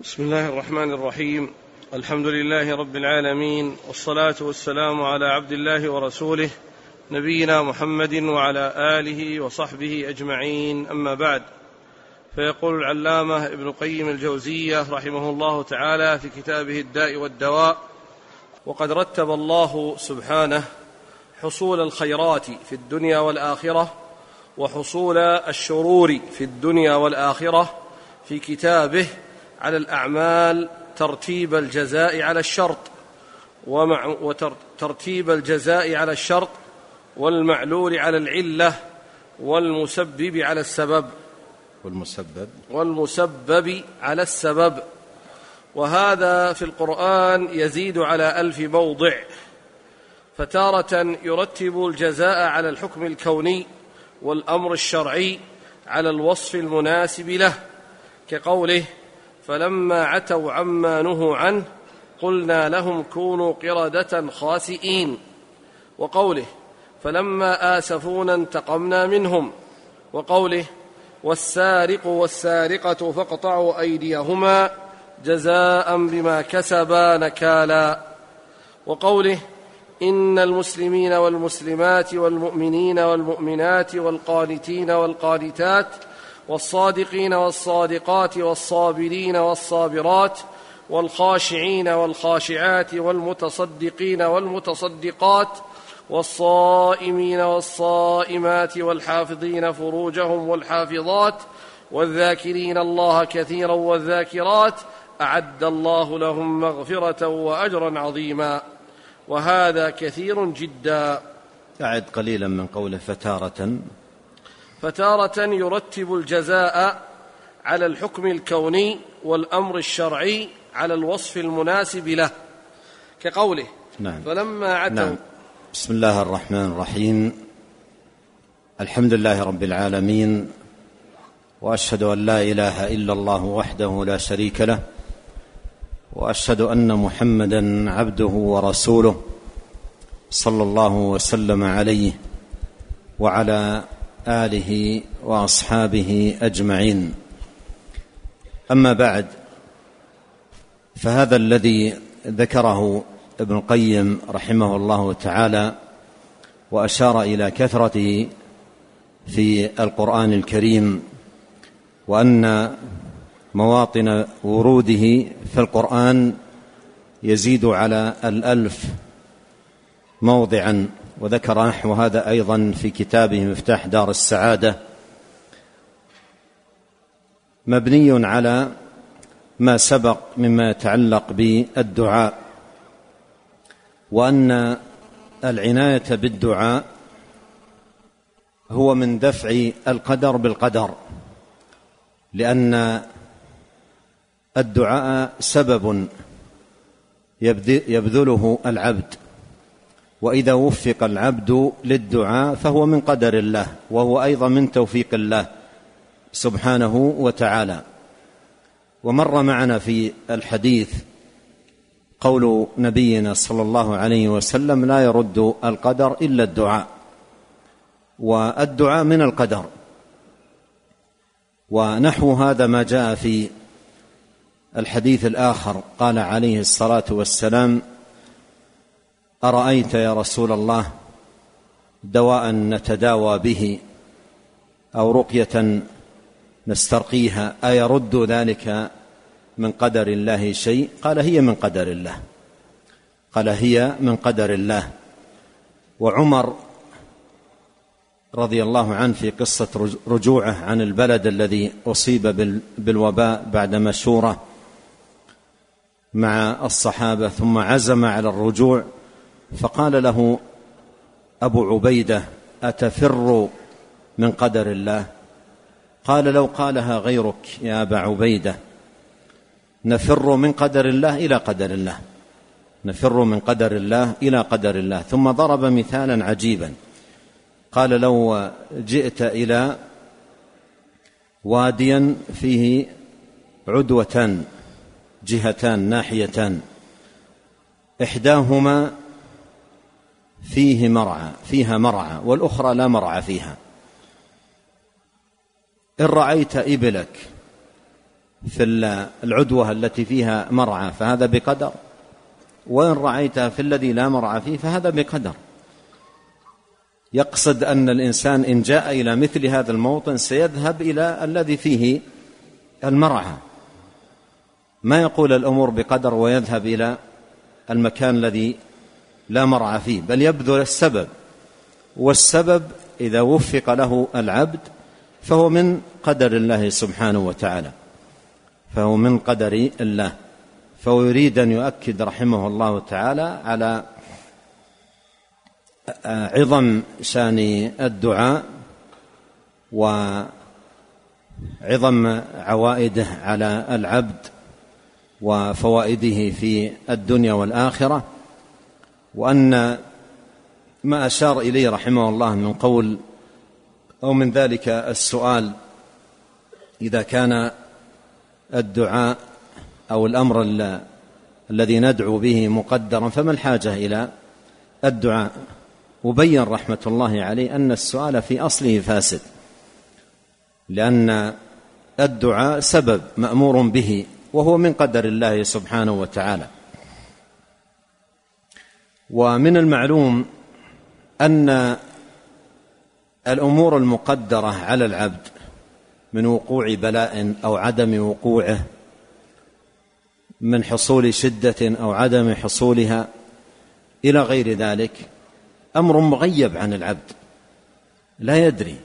بسم الله الرحمن الرحيم. الحمد لله رب العالمين والصلاة والسلام على عبد الله ورسوله نبينا محمد وعلى آله وصحبه أجمعين. أما بعد فيقول العلامة ابن قيم الجوزية رحمه الله تعالى في كتابه الداء والدواء وقد رتب الله سبحانه حصول الخيرات في الدنيا والآخرة وحصول الشرور في الدنيا والآخرة في كتابه على الأعمال ترتيب الجزاء على الشرط ومع وترتيب الجزاء على الشرط والمعلول على العلة والمسبب على السبب. والمسبب. والمسبب على السبب. وهذا في القرآن يزيد على ألف موضع فتارة يرتب الجزاء على الحكم الكوني والأمر الشرعي على الوصف المناسب له كقوله فلما عتوا عما نهوا عنه قلنا لهم كونوا قردة خاسئين. وقوله فلما آسفونا انتقمنا منهم. وقوله والسارق والسارقة فاقطعوا أيديهما جزاء بما كسبا نكالا. وقوله إن المسلمين والمسلمات والمؤمنين والمؤمنات والقانتين والقانتات والصادقين والصادقات والصابرين والصابرات والخاشعين والخاشعات والمتصدقين والمتصدقات والصائمين والصائمات والحافظين فروجهم والحافظات والذاكرين الله كثيرا والذاكرات أعد الله لهم مغفرة وأجرا عظيما وهذا كثير جدا أعد قليلا من قوله فتارة فتارة يرتب الجزاء على الحكم الكوني والأمر الشرعي على الوصف المناسب له كقوله نعم. فلما عتوا نعم. بسم الله الرحمن الرحيم. الحمد لله رب العالمين وأشهد أن لا إله إلا الله وحده لا شريك له وأشهد أن محمدا عبده ورسوله صلى الله وسلم عليه وعلى آله وأصحابه أجمعين. أما بعد فهذا الذي ذكره ابن القيم رحمه الله تعالى وأشار إلى كثرته في القرآن الكريم وأن مواطن وروده في القرآن يزيد على الألف موضعا. وذكر نحو هذا أيضا في كتابه مفتاح دار السعادة. مبني على ما سبق مما يتعلق بالدعاء وأن العناية بالدعاء هو من دفع القدر بالقدر لأن الدعاء سبب يبذله العبد. وإذا وفق العبد للدعاء فهو من قدر الله وهو أيضا من توفيق الله سبحانه وتعالى. ومر معنا في الحديث قول نبينا صلى الله عليه وسلم لا يرد القدر إلا الدعاء. والدعاء من القدر. ونحو هذا ما جاء في الحديث الآخر قال عليه الصلاة والسلام أرأيت يا رسول الله دواء نتداوى به أو رقية نسترقيها أيرد ذلك من قدر الله شيء؟ قال هي من قدر الله. قال هي من قدر الله. وعمر رضي الله عنه في قصة رجوعه عن البلد الذي أصيب بالوباء بعد مشورة مع الصحابة ثم عزم على الرجوع فقال له أبو عبيدة أتفر من قدر الله؟ قال لو قالها غيرك يا أبا عبيدة نفر من قدر الله إلى قدر الله نفر من قدر الله إلى قدر الله. ثم ضرب مثالا عجيبا قال لو جئت إلى واديا فيه عدوتان جهتان ناحيتان إحداهما فيه مرعى فيها مرعى والأخرى لا مرعى فيها. إن رأيت إبلك في العدوة التي فيها مرعى فهذا بقدر. وإن رعيتها في الذي لا مرعى فيه فهذا بقدر. يقصد أن الإنسان إن جاء إلى مثل هذا الموطن سيذهب إلى الذي فيه المرعى. ما يقول الأمور بقدر ويذهب إلى المكان الذي لا مرعى فيه بل يبذل السبب والسبب إذا وفق له العبد فهو من قدر الله سبحانه وتعالى فهو من قدر الله فهو يريد أن يؤكد رحمه الله تعالى على عظم شأن الدعاء وعظم عوائده على العبد وفوائده في الدنيا والآخرة. وأن ما أشار إليه رحمه الله من قول أو من ذلك السؤال إذا كان الدعاء أو الأمر الذي ندعو به مقدرا فما الحاجة إلى الدعاء؟ وبين رحمة الله عليه أن السؤال في أصله فاسد لأن الدعاء سبب مأمور به وهو من قدر الله سبحانه وتعالى. ومن المعلوم أن الأمور المقدرة على العبد من وقوع بلاء أو عدم وقوعه من حصول شدة أو عدم حصولها إلى غير ذلك أمر مغيب عن العبد لا يدري.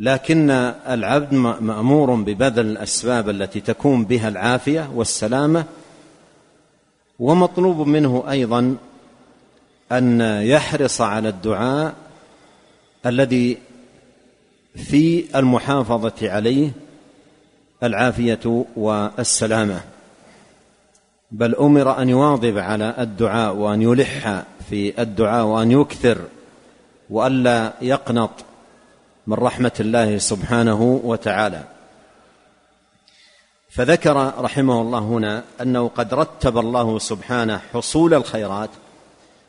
لكن العبد مأمور ببذل الأسباب التي تكون بها العافية والسلامة ومطلوب منه أيضا أن يحرص على الدعاء الذي في المحافظة عليه العافية والسلامة. بل أمر أن يواظب على الدعاء وأن يلح في الدعاء وأن يكثر وألا يقنط من رحمة الله سبحانه وتعالى. فذكر رحمه الله هنا أنه قد رتب الله سبحانه حصول الخيرات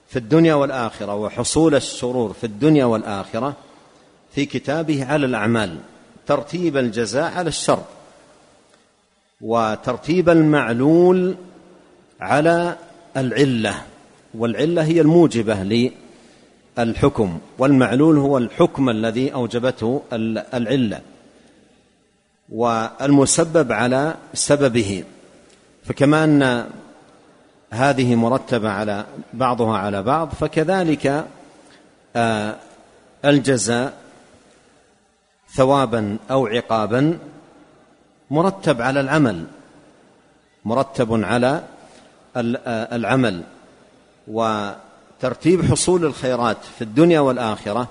في الدنيا والآخرة وحصول السرور في الدنيا والآخرة في كتابه على الأعمال ترتيب الجزاء على الشر وترتيب المعلول على العلة والعلة هي الموجبة للحكم والمعلول هو الحكم الذي أوجبته العلة. والمسبب على سببه. فكما أن هذه مرتبة على بعضها على بعض فكذلك آه، الجزاء ثوابا أو عقابا مرتب على العمل مرتب على آه، العمل. وترتيب حصول الخيرات في الدنيا والآخرة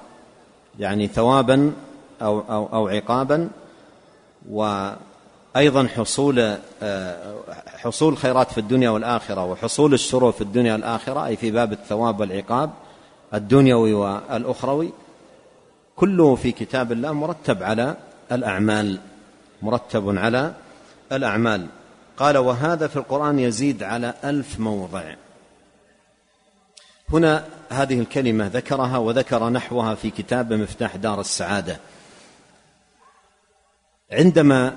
يعني ثوابا أو, أو, أو عقابا وأيضا حصول آه، حصول خيرات في الدنيا والآخرة وحصول الشرور في الدنيا والآخرة أي في باب الثواب والعقاب الدنيوي والأخروي كله في كتاب الله مرتب على الأعمال مرتب على الأعمال. قال وهذا في القرآن يزيد على ألف موضع. هنا هذه الكلمة ذكرها وذكر نحوها في كتاب مفتاح دار السعادة. عندما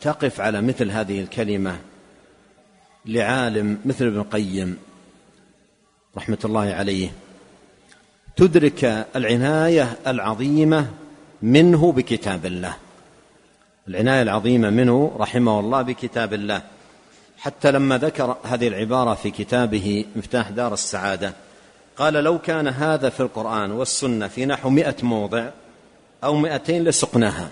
تقف على مثل هذه الكلمة لعالم مثل ابن القيم رحمة الله عليه تدرك العناية العظيمة منه بكتاب الله. العناية العظيمة منه رحمه الله بكتاب الله. حتى لما ذكر هذه العبارة في كتابه مفتاح دار السعادة قال لو كان هذا في القرآن والسنة في نحو مئة موضع أو مئتين لسقناها.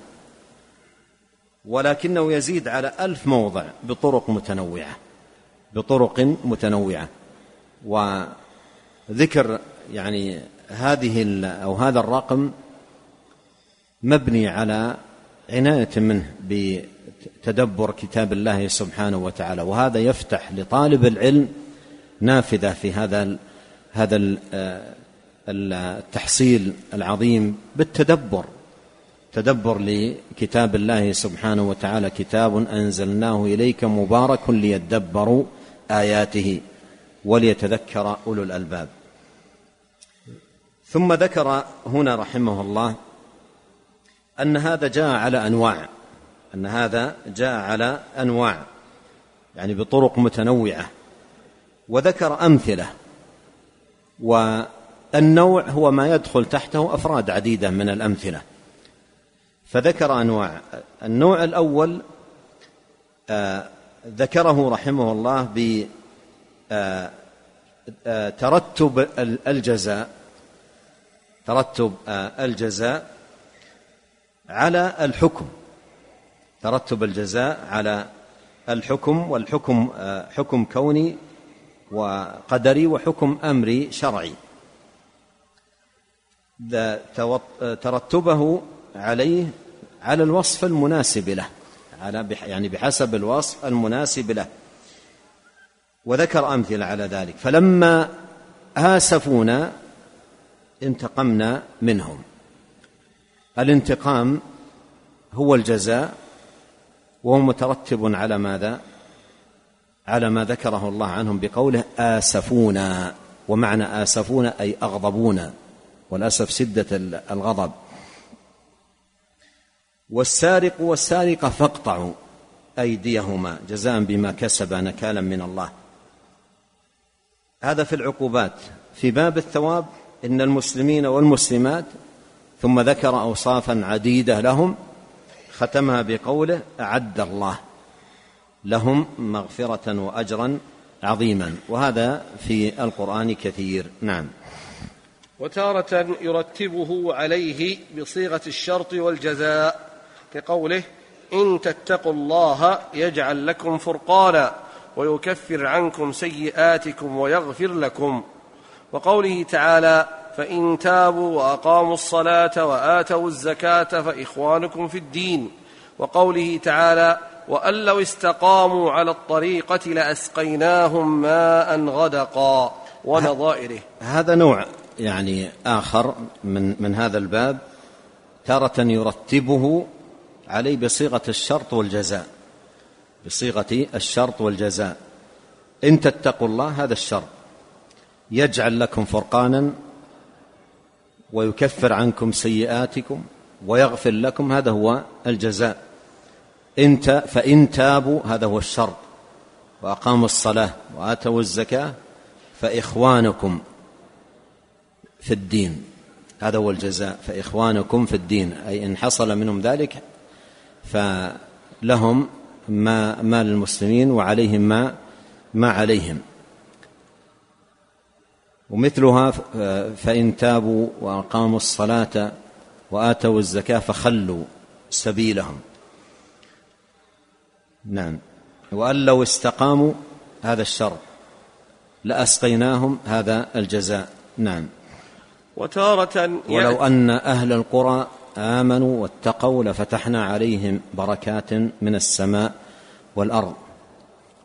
ولكنه يزيد على ألف موضع بطرق متنوعة بطرق متنوعة. وذكر يعني هذه أو هذا الرقم مبني على عناية منه بتدبر كتاب الله سبحانه وتعالى. وهذا يفتح لطالب العلم نافذة في هذا هذا التحصيل العظيم بالتدبر. تدبر لكتاب الله سبحانه وتعالى كتاب أنزلناه إليك مبارك ليدبروا آياته وليتذكر أولو الألباب. ثم ذكر هنا رحمه الله أن هذا جاء على أنواع أن هذا جاء على أنواع يعني بطرق متنوعة وذكر أمثلة والنوع هو ما يدخل تحته أفراد عديدة من الأمثلة. فذكر أنواع. النوع الأول آه ذكره رحمه الله ب آه آه الجزاء ترتب الجزاء على الحكم. ترتب الجزاء على الحكم والحكم حكم كوني وقدري وحكم أمري شرعي. ترتبه عليه على الوصف المناسب له على يعني بحسب الوصف المناسب له. وذكر أمثلة على ذلك. فلما آسفونا انتقمنا منهم. الانتقام هو الجزاء وهو مترتب على ماذا؟ على ما ذكره الله عنهم بقوله آسفونا. ومعنى آسفونا أي أغضبونا. والأسف سدة الغضب. والسارق والسارقة فاقطعوا أيديهما جزاء بما كسبا نكالا من الله. هذا في العقوبات. في باب الثواب إن المسلمين والمسلمات ثم ذكر أوصافا عديدة لهم ختمها بقوله أعد الله لهم مغفرة وأجرا عظيما. وهذا في القرآن كثير. نعم. وتارة يرتبه عليه بصيغة الشرط والجزاء. كقوله إن تتقوا الله يجعل لكم فرقانا ويكفر عنكم سيئاتكم ويغفر لكم. وقوله تعالى فإن تابوا وأقاموا الصلاة وآتوا الزكاة فإخوانكم في الدين. وقوله تعالى وأن لو استقاموا على الطريقة لأسقيناهم ماء غدقا ونظائره. هذا نوع يعني آخر من من هذا الباب تارة يرتبه عليه بصيغة الشرط والجزاء. بصيغة الشرط والجزاء. إن تتقوا الله هذا الشرط. يجعل لكم فرقانا ويكفر عنكم سيئاتكم ويغفر لكم هذا هو الجزاء. انت فإن تابوا هذا هو الشرط. وأقاموا الصلاة وآتوا الزكاة فإخوانكم في الدين. هذا هو الجزاء فإخوانكم في الدين. أي إن حصل منهم ذلك فلهم ما ما للمسلمين وعليهم ما ما عليهم. ومثلها فإن تابوا وأقاموا الصلاة وآتوا الزكاة فخلوا سبيلهم. نعم. وأن لو استقاموا هذا الشر لأسقيناهم هذا الجزاء. نعم. وتارة ولو أن أهل القرى آمنوا واتقوا لفتحنا عليهم بركات من السماء والأرض.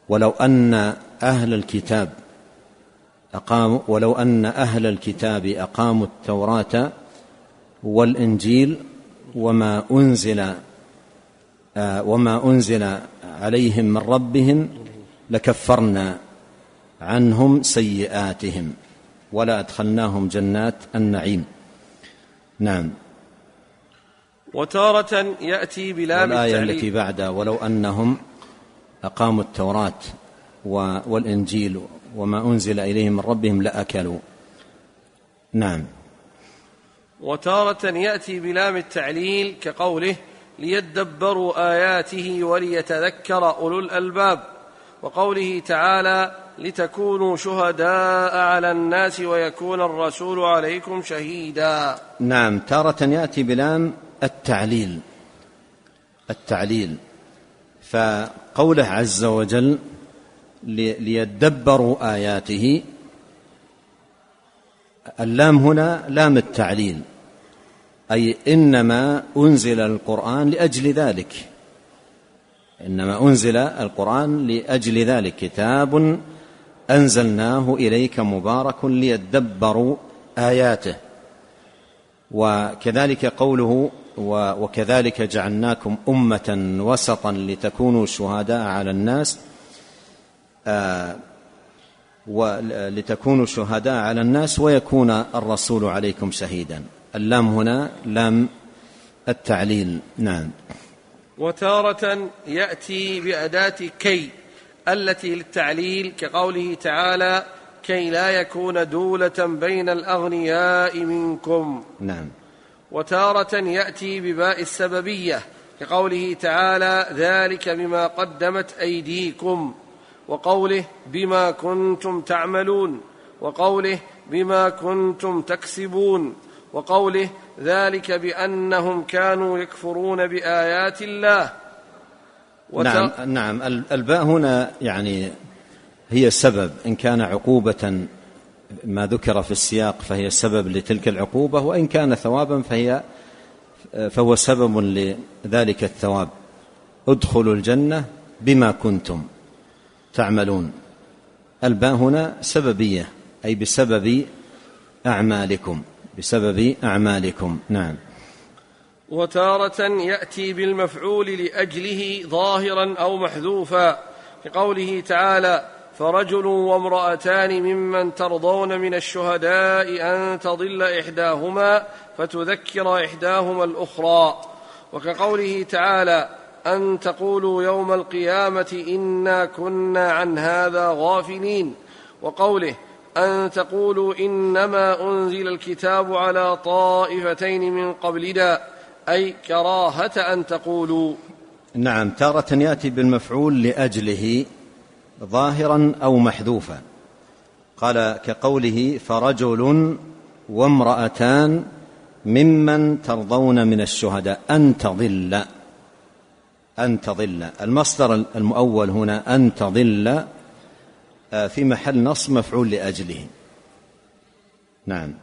ولو أن أهل الكتاب أقاموا ولو أن أهل الكتاب أقاموا التوراة والإنجيل وما أنزل آه، وما أنزل عليهم من ربهم لكفرنا عنهم سيئاتهم. ولا أدخلناهم جنات النعيم. نعم. وتارة يأتي بلام الآية التي بعدها ولو أنهم أقاموا التوراة والإنجيل وما أنزل إليهم من ربهم لأكلوا. نعم. وتارة يأتي بلام التعليل كقوله ليدبروا آياته وليتذكر أولو الألباب. وقوله تعالى لتكونوا شهداء على الناس ويكون الرسول عليكم شهيدا. نعم. تارة يأتي بلام التعليل التعليل. فقوله عز وجل ليدبروا آياته. اللام هنا لام التعليل. أي إنما أنزل القرآن لأجل ذلك. إنما أنزل القرآن لأجل ذلك. كتاب أنزلناه إليك مبارك ليدبروا آياته. وكذلك قوله وكذلك جعلناكم أمة وسطا لتكونوا شهداء على الناس ولتكونوا شهداء على الناس ويكون الرسول عليكم شهيدا. اللام هنا لام التعليل. نعم. وتارة يأتي بأداة كي التي للتعليل كقوله تعالى كي لا يكون دولة بين الأغنياء منكم. نعم. وتارة يأتي بباء السببية كقوله تعالى ذلك بما قدمت أيديكم وقوله بما كنتم تعملون وقوله بما كنتم تكسبون وقوله ذلك بأنهم كانوا يكفرون بآيات الله. وت... نعم نعم الباء هنا يعني هي سبب إن كان عقوبة ما ذكر في السياق فهي سبب لتلك العقوبة وإن كان ثوابا فهي فهو سبب لذلك الثواب. ادخلوا الجنة بما كنتم تعملون. الباء هنا سببية أي بسبب أعمالكم بسبب أعمالكم. نعم. وتارة يأتي بالمفعول لأجله ظاهرا أو محذوفا كقوله تعالى فرجل وامرأتان ممن ترضون من الشهداء أن تضل إحداهما فتذكر إحداهما الأخرى. وكقوله تعالى أن تقولوا يوم القيامة إنا كنا عن هذا غافلين. وقوله أن تقولوا إنما أنزل الكتاب على طائفتين من قبلنا أي كراهة أن تقولوا. نعم تارة يأتي بالمفعول لأجله. ظاهرا أو محذوفا. قال كقوله فرجل وامرأتان ممن ترضون من الشهداء. أن تضل. أن تضل. المصدر المؤول هنا أن تضل آه، في محل نص مفعول لأجله. نعم.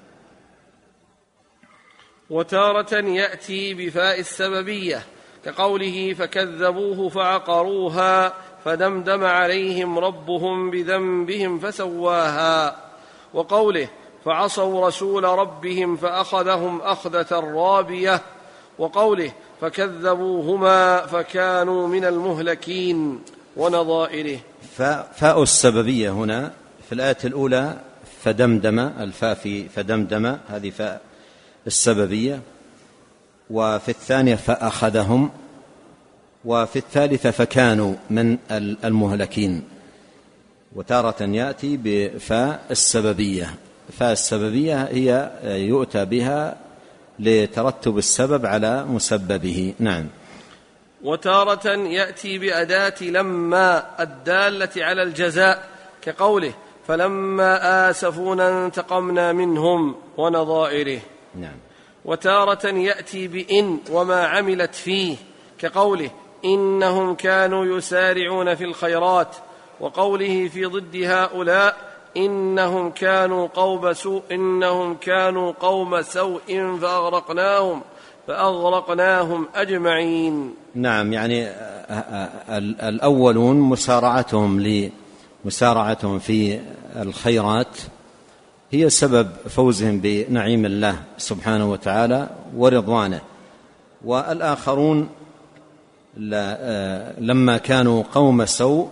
وتارة يأتي بفاء السببية كقوله فكذبوه فعقروها فدمدم عليهم ربهم بذنبهم فسواها وقوله فعصوا رسول ربهم فأخذهم أخذة رابية وقوله فكذبوهما فكانوا من المهلكين ونظائره. فاء السببية هنا في الآية الأولى فدمدم الفاء في فدمدم هذه فاء السببية. وفي الثانية فأخذهم وفي الثالثة فكانوا من المهلكين. وتارة يأتي بفاء السببية. فاء السببية هي يؤتى بها لترتب السبب على مسببه. نعم. وتارة يأتي بأداة لما الدالة على الجزاء كقوله فلما آسفونا انتقمنا منهم ونظائره. نعم. وتارة يأتي بإن وما عملت فيه كقوله إنهم كانوا يسارعون في الخيرات وقوله في ضد هؤلاء إنهم كانوا قوم سوء إنهم كانوا قوم سوء فأغرقناهم فأغرقناهم أجمعين. نعم يعني آه، آه، الأولون مسارعتهم مسارعتهم في الخيرات هي سبب فوزهم بنعيم الله سبحانه وتعالى ورضوانه. والآخرون آه، لما كانوا قوم سوء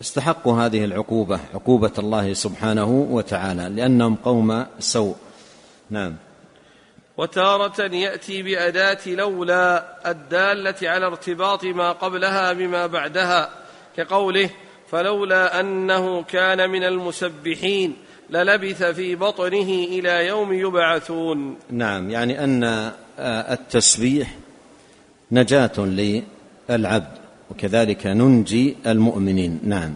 استحقوا هذه العقوبة عقوبة الله سبحانه وتعالى لأنهم قوم سوء. نعم. وتارة يأتي بأداة لولا الدالة على ارتباط ما قبلها بما بعدها كقوله فلولا أنه كان من المسبحين للبث في بطنه إلى يوم يبعثون نعم يعني أن التسبيح نجاة للعبد وكذلك ننجي المؤمنين. نعم.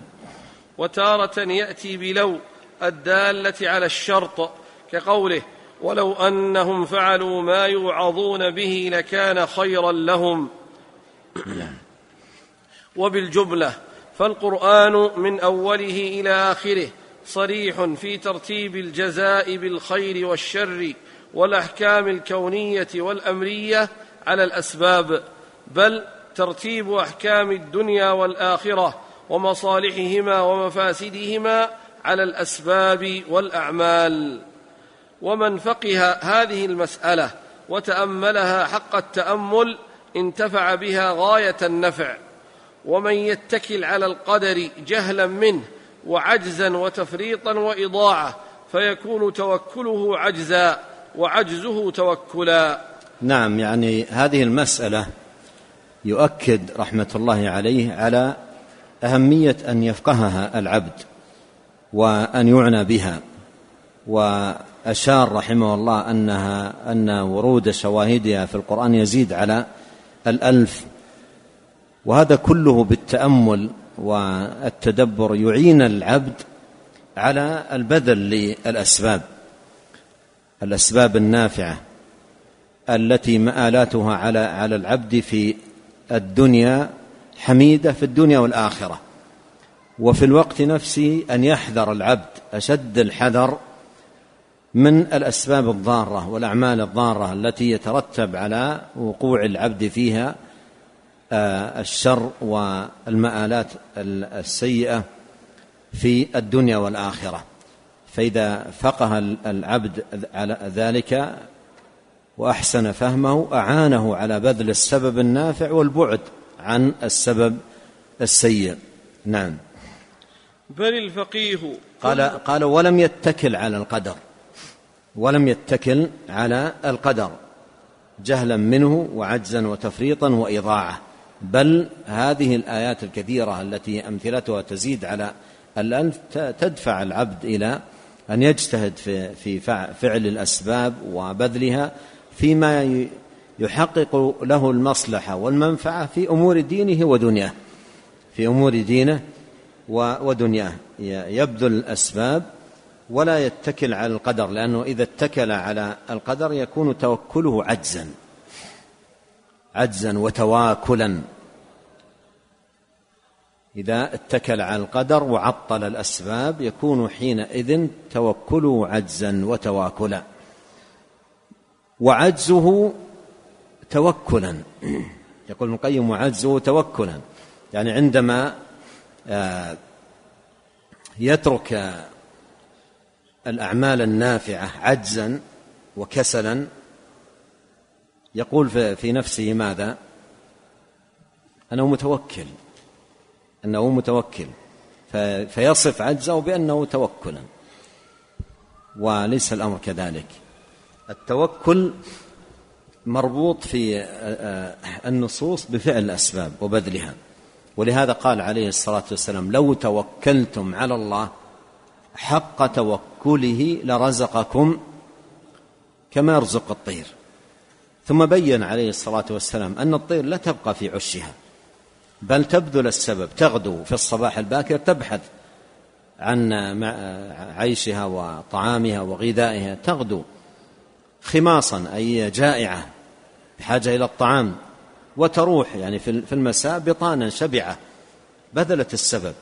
وتارة يأتي بلو الدالة على الشرط كقوله ولو أنهم فعلوا ما يوعظون به لكان خيرا لهم. وبالجملة فالقرآن من أوله إلى آخره صريح في ترتيب الجزاء بالخير والشر والأحكام الكونية والأمرية على الأسباب بل ترتيب أحكام الدنيا والآخرة ومصالحهما ومفاسدهما على الأسباب والأعمال. ومن فقه هذه المسألة وتأملها حق التأمل انتفع بها غاية النفع. ومن يتكل على القدر جهلا منه وعجزا وتفريطا وإضاعة فيكون توكله عجزا وعجزه توكلا. نعم يعني هذه المسألة يؤكد رحمة الله عليه على أهمية أن يفقهها العبد وأن يعنى بها. وأشار رحمه الله أنها أن ورود شواهدها في القرآن يزيد على الألف. وهذا كله بالتأمل والتدبر يعين العبد على البذل للأسباب. الأسباب النافعة التي مآلاتها على على العبد في الدنيا حميدة في الدنيا والآخرة. وفي الوقت نفسه أن يحذر العبد أشد الحذر من الأسباب الضارة والأعمال الضارة التي يترتب على وقوع العبد فيها آه، الشر والمآلات السيئة في الدنيا والآخرة. فإذا فقه العبد على ذلك وأحسن فهمه أعانه على بذل السبب النافع والبعد عن السبب السيء. نعم. بل الفقيه قال قال ولم يتكل على القدر. ولم يتكل على القدر. جهلا منه وعجزا وتفريطا وإضاعة. بل هذه الآيات الكثيرة التي أمثلتها تزيد على الالف تدفع العبد إلى أن يجتهد في في فعل الأسباب وبذلها. فيما يحقق له المصلحة والمنفعة في أمور دينه ودنياه. في أمور دينه ودنياه. يبذل الأسباب ولا يتكل على القدر لأنه إذا اتكل على القدر يكون توكله عجزا. عجزا وتواكلا. إذا اتكل على القدر وعطل الأسباب يكون حينئذ توكله عجزا وتواكلا. وعجزه توكلا. يقول ابن القيم وعجزه توكلا. يعني عندما آه، يترك الأعمال النافعة عجزا وكسلا يقول في نفسه ماذا؟ أنه متوكل. أنه متوكل. فيصف عجزه بأنه توكلا. وليس الأمر كذلك. التوكل مربوط في النصوص بفعل الأسباب وبذلها. ولهذا قال عليه الصلاة والسلام لو توكلتم على الله حق توكله لرزقكم كما يرزق الطير. ثم بين عليه الصلاة والسلام أن الطير لا تبقى في عشها بل تبذل السبب تغدو في الصباح الباكر تبحث عن عيشها وطعامها وغذائها تغدو. خماصا أي جائعة بحاجة إلى الطعام. وتروح يعني في المساء بطانا شبعة. بذلت السبب.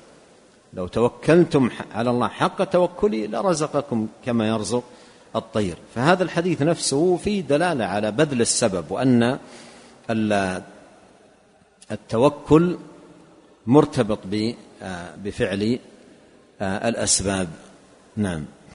لو توكلتم على الله حق توكلي لرزقكم كما يرزق الطير. فهذا الحديث نفسه فيه دلالة على بذل السبب وأن التوكل مرتبط بفعل الأسباب. نعم.